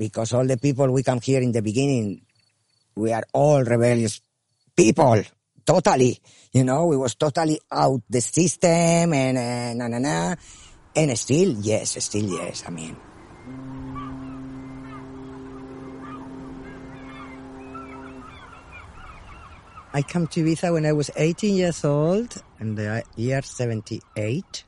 because all the people we come here in the beginning, we are all rebellious people, totally. You know, we was totally out the system and uh, na na na. And still, yes, still yes. I mean. I come to Ibiza when I was 18 years old, in the year 78,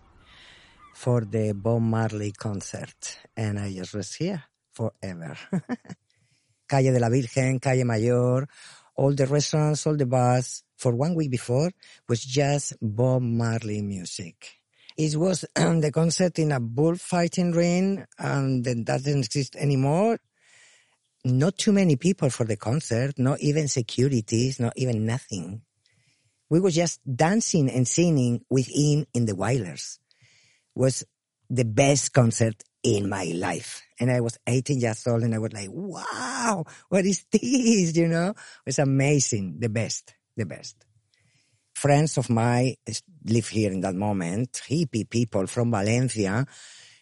for the Bob Marley concert. And I just was here forever. Calle de la Virgen, Calle Mayor, all the restaurants, all the bars, for one week before, was just Bob Marley music. It was the concert in a bullfighting ring, and that doesn't exist anymore not too many people for the concert, not even securities, not even nothing. We were just dancing and singing with him in the Wailers. Was the best concert in my life. And I was 18 years old and I was like, wow, what is this? You know, it was amazing. The best, the best. Friends of mine live here in that moment, hippie people from Valencia.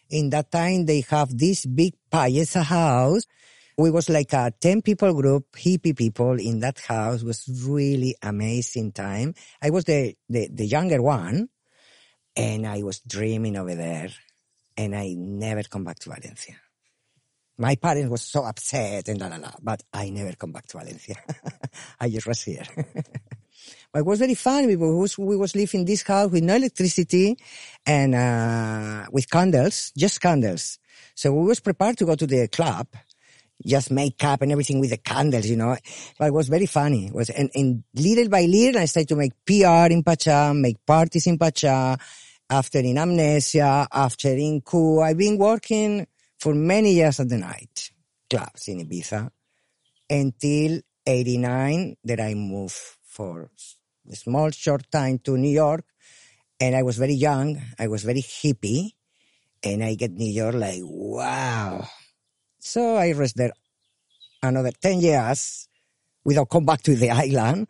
In that time, they have this big payesa house we was like a 10 people group, hippie people in that house. It was really amazing time. I was the, the, the younger one and I was dreaming over there and I never come back to Valencia. My parents were so upset and la la la, but I never come back to Valencia. I just was here. but it was very fun. We was, we was living in this house with no electricity and, uh, with candles, just candles. So we was prepared to go to the club just makeup and everything with the candles, you know. But it was very funny. It was, and, and little by little, I started to make PR in Pacha, make parties in Pacha, after in Amnesia, after in Ku. I've been working for many years at the night clubs in Ibiza until 89 that I moved for a small short time to New York. And I was very young. I was very hippie. And I get New York like, wow, so I rest there another 10 years without come back to the island.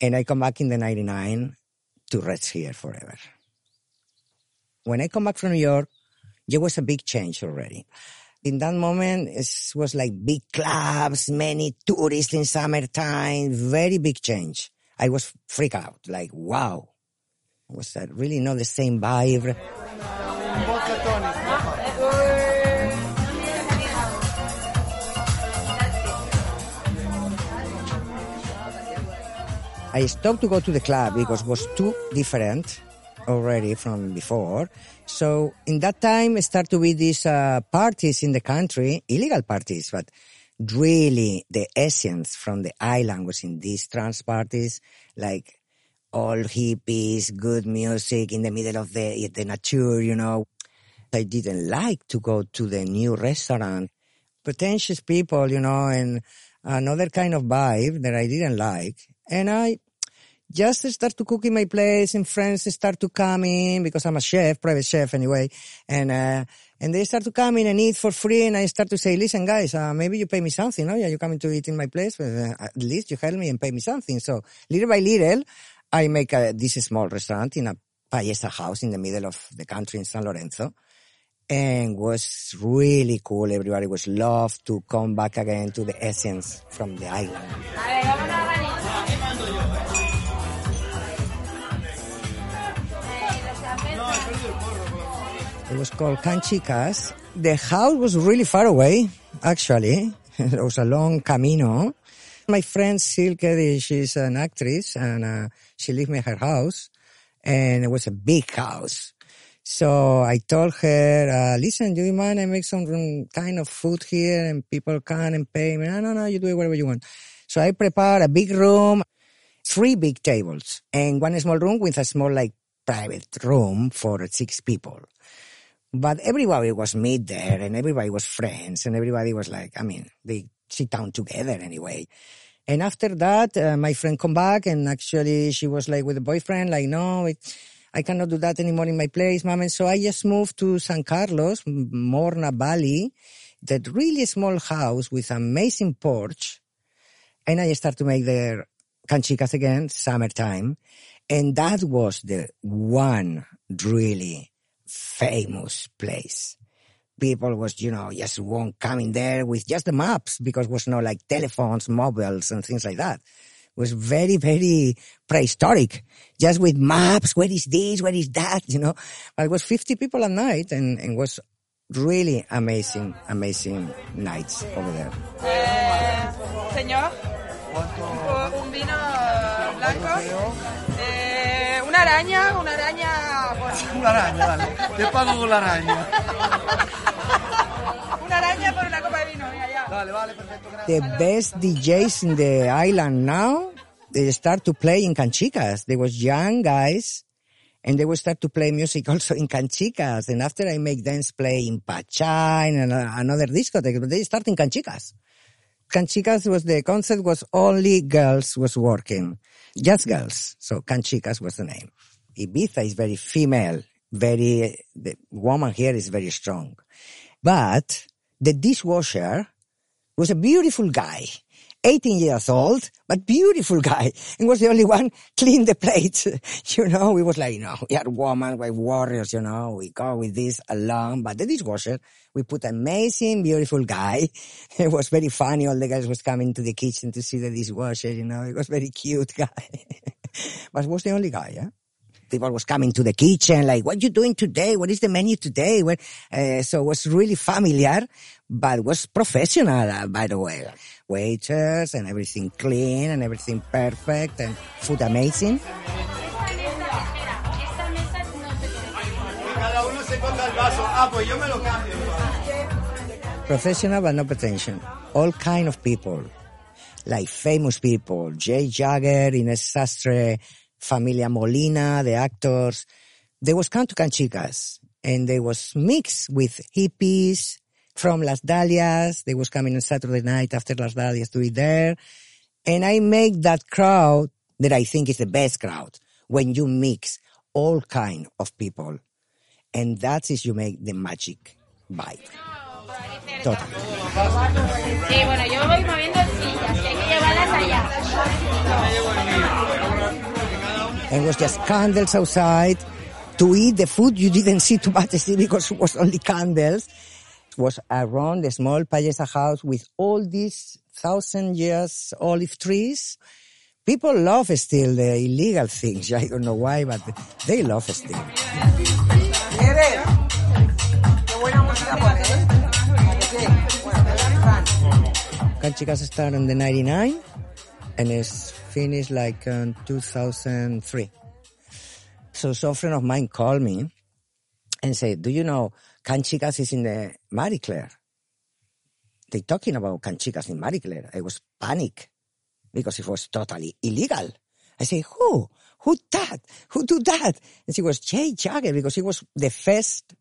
And I come back in the 99 to rest here forever. When I come back from New York, there was a big change already. In that moment, it was like big clubs, many tourists in summertime, very big change. I was freaked out, like, wow. Was that really not the same vibe? I stopped to go to the club because it was too different already from before. So in that time, start to be these uh, parties in the country, illegal parties, but really the essence from the island was in these trance parties, like all hippies, good music in the middle of the, the nature, you know. I didn't like to go to the new restaurant. Pretentious people, you know, and another kind of vibe that I didn't like. And I just start to cook in my place and friends start to come in because I'm a chef, private chef anyway. And, uh, and they start to come in and eat for free and I start to say, listen guys, uh, maybe you pay me something, no? Yeah, you coming to eat in my place, but uh, at least you help me and pay me something. So little by little, I make a, this small restaurant in a payesa house in the middle of the country in San Lorenzo and was really cool. Everybody was loved to come back again to the essence from the island. It was called Canchicas. The house was really far away, actually. it was a long camino. My friend Silke, she's an actress and uh, she lived in her house and it was a big house. So I told her, uh, listen, do you mind I make some kind of food here and people come and pay me? No, no, no, you do it whatever you want. So I prepared a big room, three big tables and one small room with a small like private room for six people. But everybody was meet there and everybody was friends and everybody was like, I mean, they sit down together anyway. And after that, uh, my friend come back and actually she was like with a boyfriend, like, no, it, I cannot do that anymore in my place, mom. And so I just moved to San Carlos, Morna Valley, that really small house with amazing porch. And I started to make their canchicas again, summertime. And that was the one really famous place people was, you know, just won't coming there with just the maps because was no like telephones, mobiles and things like that. It was very, very prehistoric. Just with maps, where is this, where is that, you know. But it was 50 people a night and, and was really amazing, amazing nights over there. Eh, señor, un, vino blanco. Una araña, una araña. Una araña, dale. Te pago con la araña. Una araña por una copa de vino. Mira, ya. Vale, vale, perfecto. The best DJs in the island now, they start to play in canchicas. There was young guys and they will start to play music also in canchicas. And after I make them play in Pachá and uh, another discotheque, but they start in canchicas. Canchicas was the concept was only girls was working, just girls. So Canchicas was the name. Ibiza is very female, very, the woman here is very strong. But the dishwasher was a beautiful guy, 18 years old, but beautiful guy, and was the only one clean the plates. you know, we was like, you know, we are women, we're warriors, you know, we go with this along, but the dishwasher, we put amazing, beautiful guy. It was very funny. All the guys was coming to the kitchen to see the dishwasher, you know, it was very cute guy. but was the only guy, yeah? People was coming to the kitchen, like, what you doing today? What is the menu today? What, uh, so it was really familiar, but was professional, uh, by the way. Waiters and everything clean and everything perfect and food amazing. Cada uno se coja el vaso. Ah, pues yo me lo cambio. Professional but no pretension. All kind of people. Like famous people. Jade Jagger, Ines Sastre, Familia Molina, the actors. They was come to Canchicas and they was mixed with hippies from Las Dalias. They was coming on Saturday night after Las Dalias to eat there. And I make that crowd that I think is the best crowd when you mix all kind of people. And that is you make the magic. Totally. And it was just candles outside. To eat the food, you didn't see too much see, because it was only candles. It was around the small payesa house with all these thousand years olive trees. People love still the illegal things. I don't know why, but they love still. Canchicas started in the 99 and it's finished like in 2003. So some friend of mine called me and said, do you know Canchicas is in the Marie Claire? They talking about Canchicas in Marie Claire. I was panic because it was totally illegal. I say, who? Who that? Who do that? And she was Jade Jagger because he was the first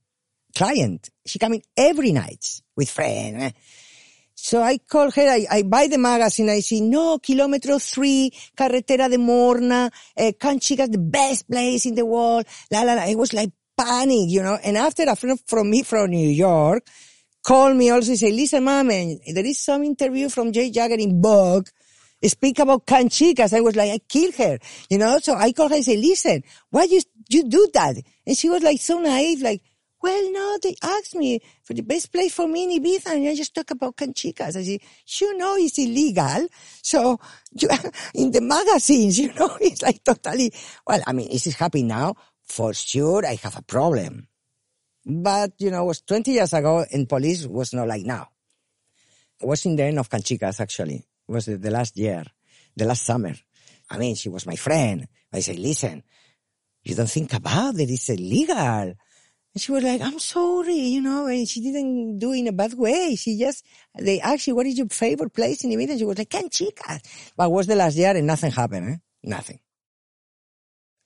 client. She come in every night with friend. Eh? So I call her, I, I buy the magazine, I see, no, kilometer three, Carretera de Morna, uh, Canchicas, the best place in the world, la la la. It was like panic, you know. And after a friend from me from New York called me also and say, listen, mom, there is some interview from Jade Jagger in Vogue, speak about Canchicas. I was like, I kill her, you know. So I called her and say, listen, why you, you do that? And she was like so naive, like, well, no, they asked me for the best place for me in Ibiza and I just talk about Canchicas. I said, you know, it's illegal. So you, in the magazines, you know, it's like totally, well, I mean, is it happening now? For sure, I have a problem. But, you know, it was 20 years ago and police was not like now. It was in the end of Canchicas, actually. It was the last year, the last summer. I mean, she was my friend. I say, listen, you don't think about it. It's illegal. And she was like, I'm sorry, you know, and she didn't do it in a bad way. She just, they asked you, what is your favorite place in Ibiza? And she was like, Canchicas. But was the last year and nothing happened, eh? Nothing.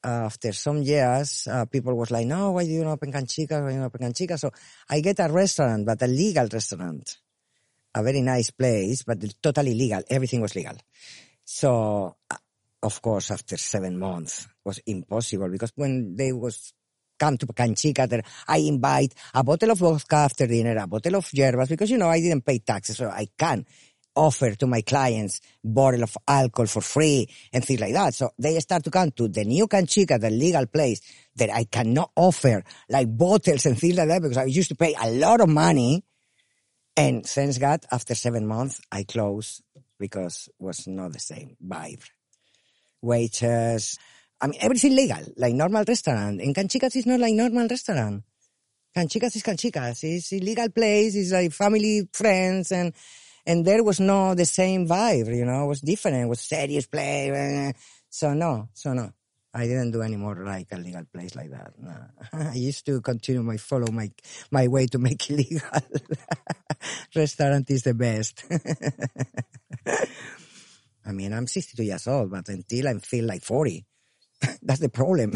After some years, uh, people was like, no, why do you not open Canchicas? Why do you not open Canchicas? So I get a restaurant, but a legal restaurant. A very nice place, but totally legal. Everything was legal. So, uh, of course, after seven months was impossible because when they was come to Canchica, I invite a bottle of vodka after dinner, a bottle of yerbas, because, you know, I didn't pay taxes, so I can offer to my clients bottle of alcohol for free and things like that. So they start to come to the new Canchica, the legal place that I cannot offer like bottles and things like that because I used to pay a lot of money. And thanks God, after seven months, I closed because it was not the same vibe. Waiters, I mean, everything legal, like normal restaurant. In Canchicas, it's not like normal restaurant. Canchicas is Canchicas. It's a legal place. It's like family, friends, and and there was no the same vibe. You know, it was different. It was serious play. eh. So no, so no. I didn't do any more like a legal place like that. No. I used to continue my follow my my way to make it legal. Restaurant is the best. I mean, I'm 62 years old, but until I feel like 40, that's the problem.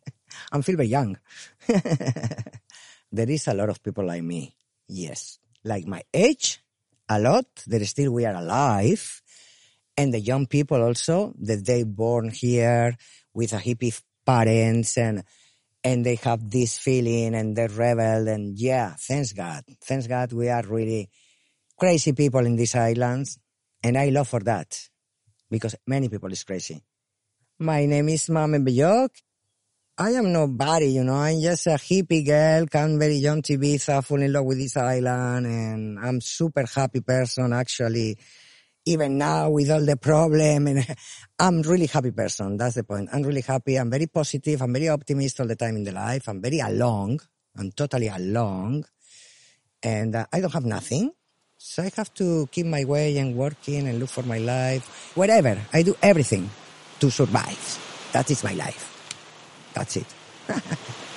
I'm feel very young. there is a lot of people like me. Yes. Like my age, a lot. There still we are alive. And the young people also that they born here with a hippie parents and and they have this feeling and they rebel and yeah, thanks God. Thanks God we are really crazy people in these islands. And I love for that because many people is crazy. My name is Mame Bejok. I am nobody, you know, I'm just a hippie girl, come very young to Ibiza, fall in love with this island, and I'm super happy person actually. Even now with all the problem, and I'm really happy person. That's the point. I'm really happy. I'm very positive. I'm very optimist all the time in the life. I'm very along. I'm totally along, and uh, I don't have nothing. So I have to keep my way and working and look for my life. Whatever. I do everything to survive. That is my life. That's it.